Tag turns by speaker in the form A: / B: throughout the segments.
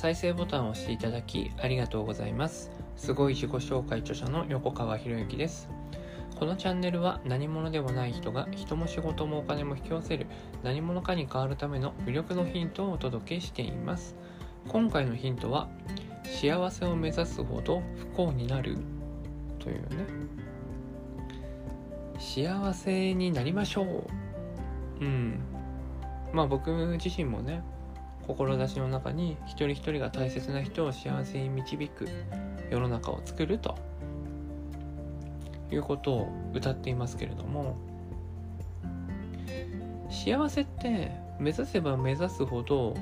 A: 再生ボタンを押していただきありがとうございます。すごい自己紹介著者の横川博之です。このチャンネルは何者でもない人が人も仕事もお金も引き寄せる何者かに変わるための魅力のヒントをお届けしています。今回のヒントは幸せを目指すほど不幸になる。というね。幸せになりましょう。うん。まあ僕自身もね志の中に一人一人が大切な人を幸せに導く世の中を作るということを歌っていますけれども幸せって目指せば目指すほど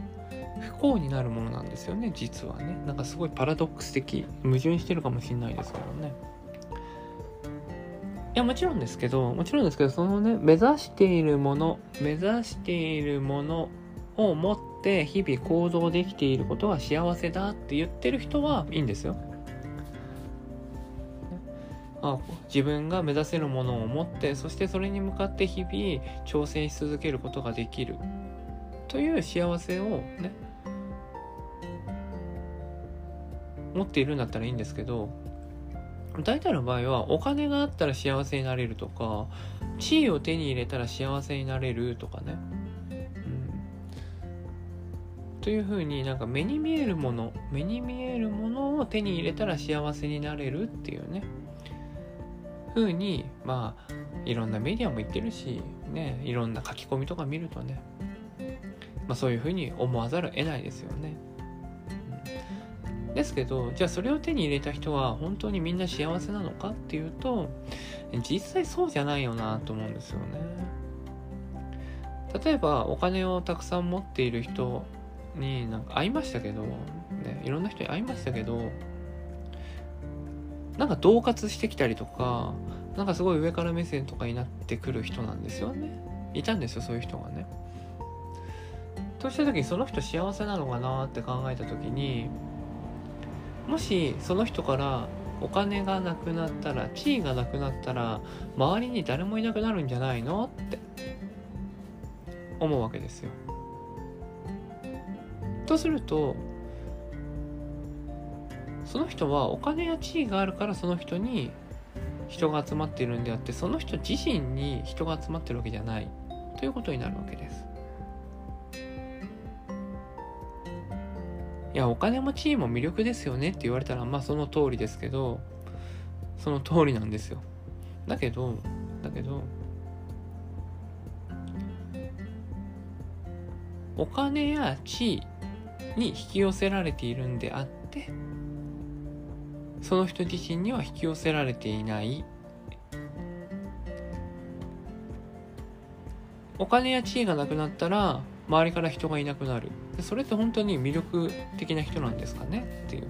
A: 不幸になるものなんですよね実はね。なんかすごいパラドックス的矛盾してるかもしれないですけどね。いやもちろんですけどもちろんですけどそのね目指しているもの目指しているものを持って日々行動できていることが幸せだって言ってる人はいいんですよ。あ自分が目指せるものを持ってそしてそれに向かって日々挑戦し続けることができるという幸せをね持っているんだったらいいんですけど大体の場合はお金があったら幸せになれるとか地位を手に入れたら幸せになれるとかねというふうになんか目に見えるもの目に見えるものを手に入れたら幸せになれるっていうねふうにまあいろんなメディアも言ってるしねいろんな書き込みとか見るとねまあそういうふうに思わざるを得ないですよね。ですけどじゃあそれを手に入れた人は本当にみんな幸せなのかっていうと実際そうじゃないよなと思うんですよね。例えばお金をたくさん持っている人になんか会いましたけど、ね、いろんな人に会いましたけどなんか恫喝してきたりとかなんかすごい上から目線とかになってくる人なんですよね。いたんですよそういう人がね。とした時にその人幸せなのかなって考えた時にもしその人からお金がなくなったら地位がなくなったら周りに誰もいなくなるんじゃないのって思うわけですよ。とするとその人はお金や地位があるからその人に人が集まっているんであってその人自身に人が集まってるわけじゃないということになるわけです。いやお金も地位も魅力ですよねって言われたらまあその通りですけどその通りなんですよ。だけどだけどお金や地位に引き寄せられているんであってその人自身には引き寄せられていない。お金や地位がなくなったら周りから人がいなくなる。それって本当に魅力的な人なんですかね？っていう。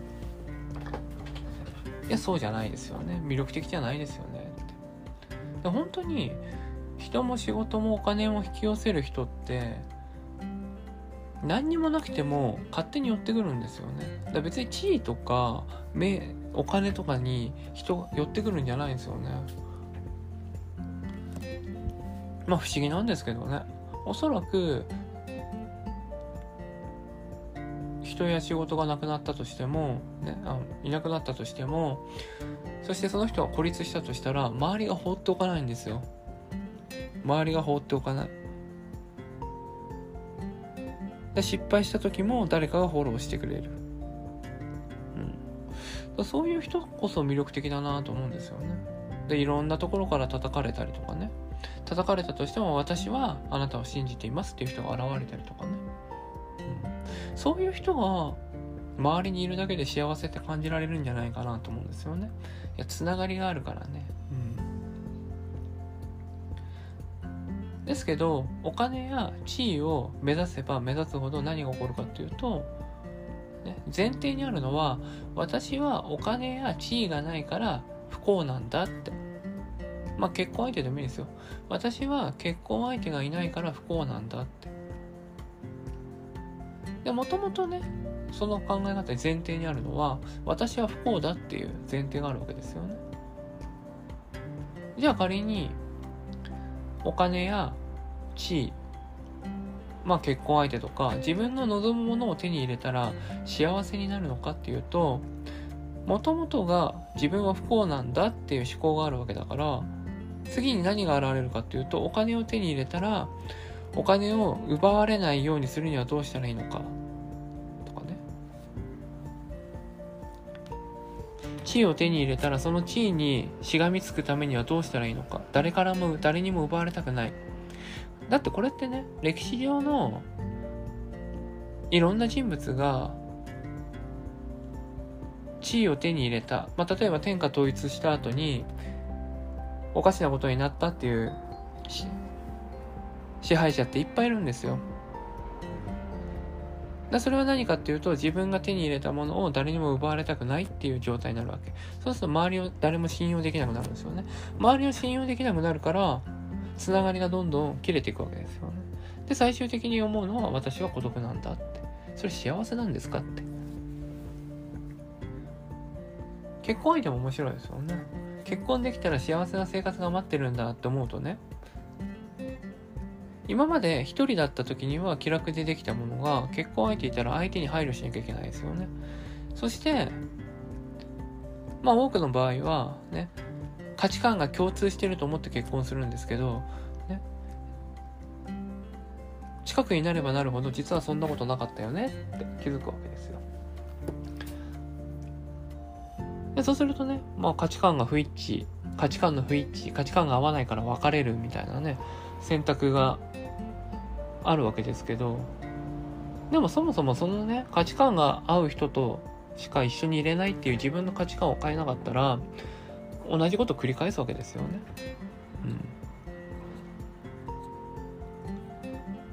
A: いやそうじゃないですよね。魅力的じゃないですよね。って。で本当に人も仕事もお金も引き寄せる人って何にもなくても勝手に寄ってくるんですよね。だ別に地位とか目お金とかに人が寄ってくるんじゃないんですよね。まあ不思議なんですけどね。おそらく人や仕事がなくなったとしても、ね、あいなくなったとしてもそしてその人が孤立したとしたら周りが放っておかないんですよ。周りが放っておかない。で失敗した時も誰かがフォローしてくれる、うん、そういう人こそ魅力的だなと思うんですよね。でいろんなところから叩かれたりとかね。叩かれたとしても私はあなたを信じていますっていう人が現れたりとかね、うん、そういう人が周りにいるだけで幸せって感じられるんじゃないかなと思うんですよね。いやつながりがあるからね。うん。ですけどお金や地位を目指せば目指すほど何が起こるかっていうと、ね、前提にあるのは私はお金や地位がないから不幸なんだって。まあ結婚相手でもいいですよ。私は結婚相手がいないから不幸なんだって。でもともとねその考え方前提にあるのは私は不幸だっていう前提があるわけですよね。じゃあ仮にお金や地位まあ結婚相手とか自分の望むものを手に入れたら幸せになるのかっていうともともとが自分は不幸なんだっていう思考があるわけだから次に何が現れるかっていうとお金を手に入れたらお金を奪われないようにするにはどうしたらいいのか。地位を手に入れたらその地位にしがみつくためにはどうしたらいいのか。誰からも誰にも奪われたくない。だってこれってね歴史上のいろんな人物が地位を手に入れた、まあ、例えば天下統一した後におかしなことになったっていう支配者っていっぱいいるんですよ。だそれは何かっていうと自分が手に入れたものを誰にも奪われたくないっていう状態になるわけ。そうすると周りを誰も信用できなくなるんですよね。周りを信用できなくなるからつながりがどんどん切れていくわけですよね。で最終的に思うのは私は孤独なんだって。それ幸せなんですかって。結婚相手も面白いですよね。結婚できたら幸せな生活が待ってるんだって思うとね今まで一人だった時には気楽でできたものが結婚相手いたら相手に配慮しなきゃいけないですよね。そしてまあ多くの場合はね価値観が共通してると思って結婚するんですけど、ね、近くになればなるほど実はそんなことなかったよねって気づくわけですよ。でそうするとね、まあ、価値観が不一致価値観の不一致価値観が合わないから別れるみたいなね選択があるわけですけどでもそもそもそのね価値観が合う人としか一緒にいれないっていう自分の価値観を変えなかったら同じこと繰り返すわけですよね。うん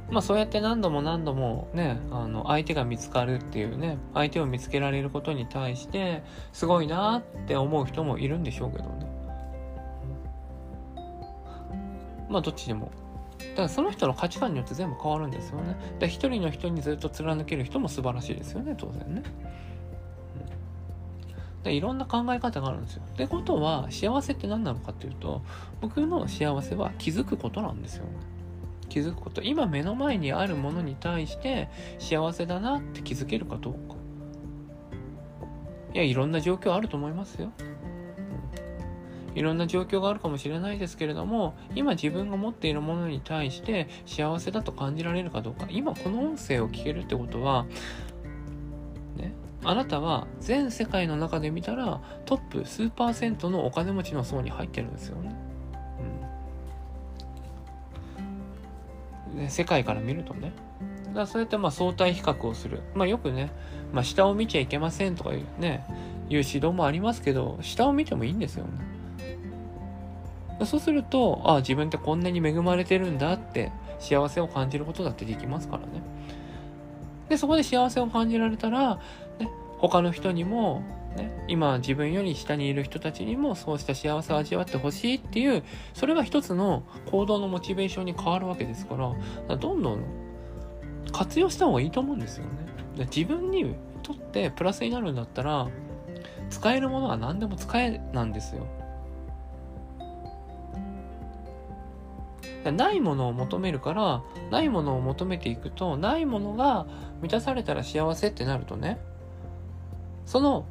A: まあそうやって何度も何度もねあの相手が見つかるっていうね相手を見つけられることに対してすごいなって思う人もいるんでしょうけどね。まあどっちでもだからその人の価値観によって全部変わるんですよね。で一人の人にずっと貫ける人も素晴らしいですよね当然ね。でいろんな考え方があるんですよ。ってことは幸せって何なのかっていうと僕の幸せは気づくことなんですよ、気づくこと今目の前にあるものに対して幸せだなって気づけるかどうかいやいろんな状況あると思いますよ。いろんな状況があるかもしれないですけれども今自分が持っているものに対して幸せだと感じられるかどうか今この音声を聞けるってことはねあなたは全世界の中で見たらトップ数パーセントのお金持ちの層に入ってるんですよね。世界から見るとね。だからそうやってまあ相対比較をする。まあよくね、まあ下を見ちゃいけませんとかいうね、いう指導もありますけど、下を見てもいいんですよね。そうすると、ああ、自分ってこんなに恵まれてるんだって幸せを感じることだってできますからね。で、そこで幸せを感じられたら、ね、他の人にも、ね、今自分より下にいる人たちにもそうした幸せを味わってほしいっていう、それが一つの行動のモチベーションに変わるわけですから、からどんどん活用した方がいいと思うんですよね。自分にとってプラスになるんだったら、使えるものは何でも使えなんですよ。ないものを求めるからないものを求めていくとないものが満たされたら幸せってなるとねその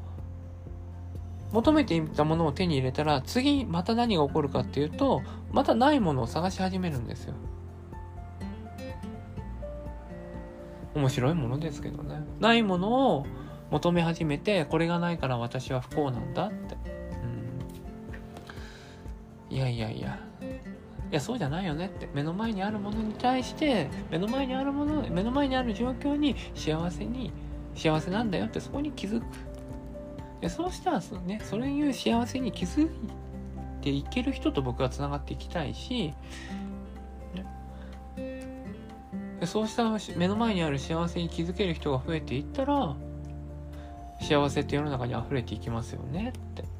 A: 求めていたものを手に入れたら次また何が起こるかっていうとまたないものを探し始めるんですよ。面白いものですけどね。ないものを求め始めてこれがないから私は不幸なんだって、うん、いやいやいや。いやそうじゃないよねって。目の前にあるものに対して目の前にあるもの目の前にある状況に幸せに幸せなんだよってそこに気づく。でそうしたらそ,、ね、それいう幸せに気づいていける人と僕はつながっていきたいし、ね、そうした目の前にある幸せに気づける人が増えていったら幸せって世の中に溢れていきますよねって。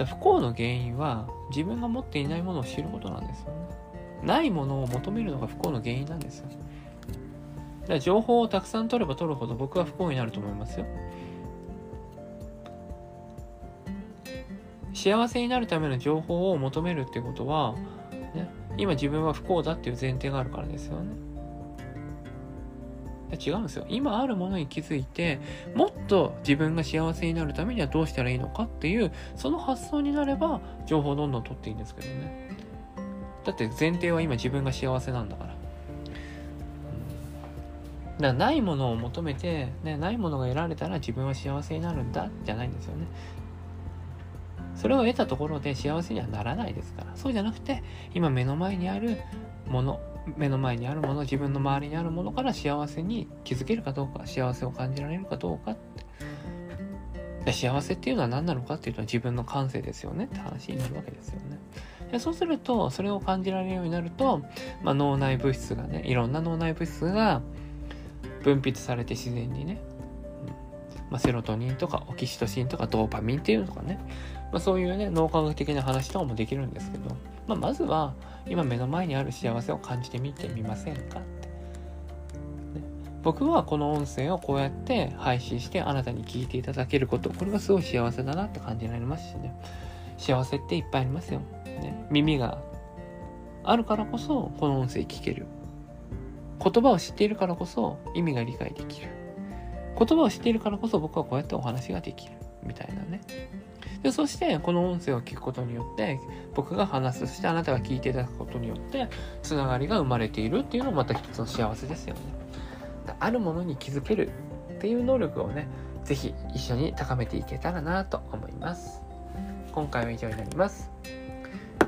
A: だ不幸の原因は自分が持っていないものを知ることなんですよね。ないものを求めるのが不幸の原因なんですよ。だから情報をたくさん取れば取るほど僕は不幸になると思いますよ。幸せになるための情報を求めるってことは、ね、今自分は不幸だっていう前提があるからですよね違うんですよ。今あるものに気づいてもっと自分が幸せになるためにはどうしたらいいのかっていうその発想になれば情報をどんどん取っていいんですけどね。だって前提は今自分が幸せなんだから。だからないものを求めて、ね、ないものが得られたら自分は幸せになるんだじゃないんですよね。それを得たところで幸せにはならないですから。そうじゃなくて、今目の前にあるもの、目の前にあるもの、自分の周りにあるものから幸せに気づけるかどうか、幸せを感じられるかどうかって。幸せっていうのは何なのかっていうと自分の感性ですよねって話になるわけですよね。でそうすると、それを感じられるようになると、まあ、脳内物質がね、いろんな脳内物質が分泌されて自然にね、まあ、セロトニンとかオキシトシンとかドーパミンっていうのとかね、まあ、そういうね脳科学的な話とかもできるんですけど、まあ、まずは今目の前にある幸せを感じてみてみませんかって、ね、僕はこの音声をこうやって配信してあなたに聞いていただけること。これがすごい幸せだなって感じられますしね。幸せっていっぱいありますよ、ね、耳があるからこそこの音声聞ける。言葉を知っているからこそ意味が理解できる。言葉を知っているからこそ僕はこうやってお話ができる。みたいなね。でそしてこの音声を聞くことによって僕が話すそしてあなたが聞いていただくことによってつながりが生まれているっていうのもまた一つの幸せですよね。あるものに気づけるっていう能力をね是非一緒に高めていけたらなと思います。今回は以上になります。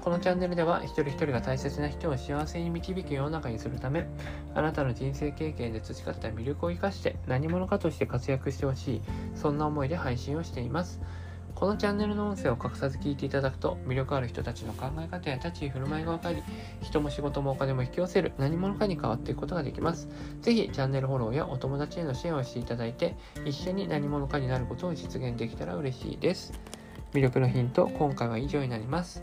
A: このチャンネルでは一人一人が大切な人を幸せに導く世の中にするためあなたの人生経験で培った魅力を生かして何者かとして活躍してほしいそんな思いで配信をしています。このチャンネルの音声を隠さず聞いていただくと魅力ある人たちの考え方や立ち居振る舞いが分かり人も仕事もお金も引き寄せる何者かに変わっていくことができます。是非チャンネルフォローやお友達への支援をしていただいて一緒に何者かになることを実現できたら嬉しいです。魅力のヒント今回は以上になります。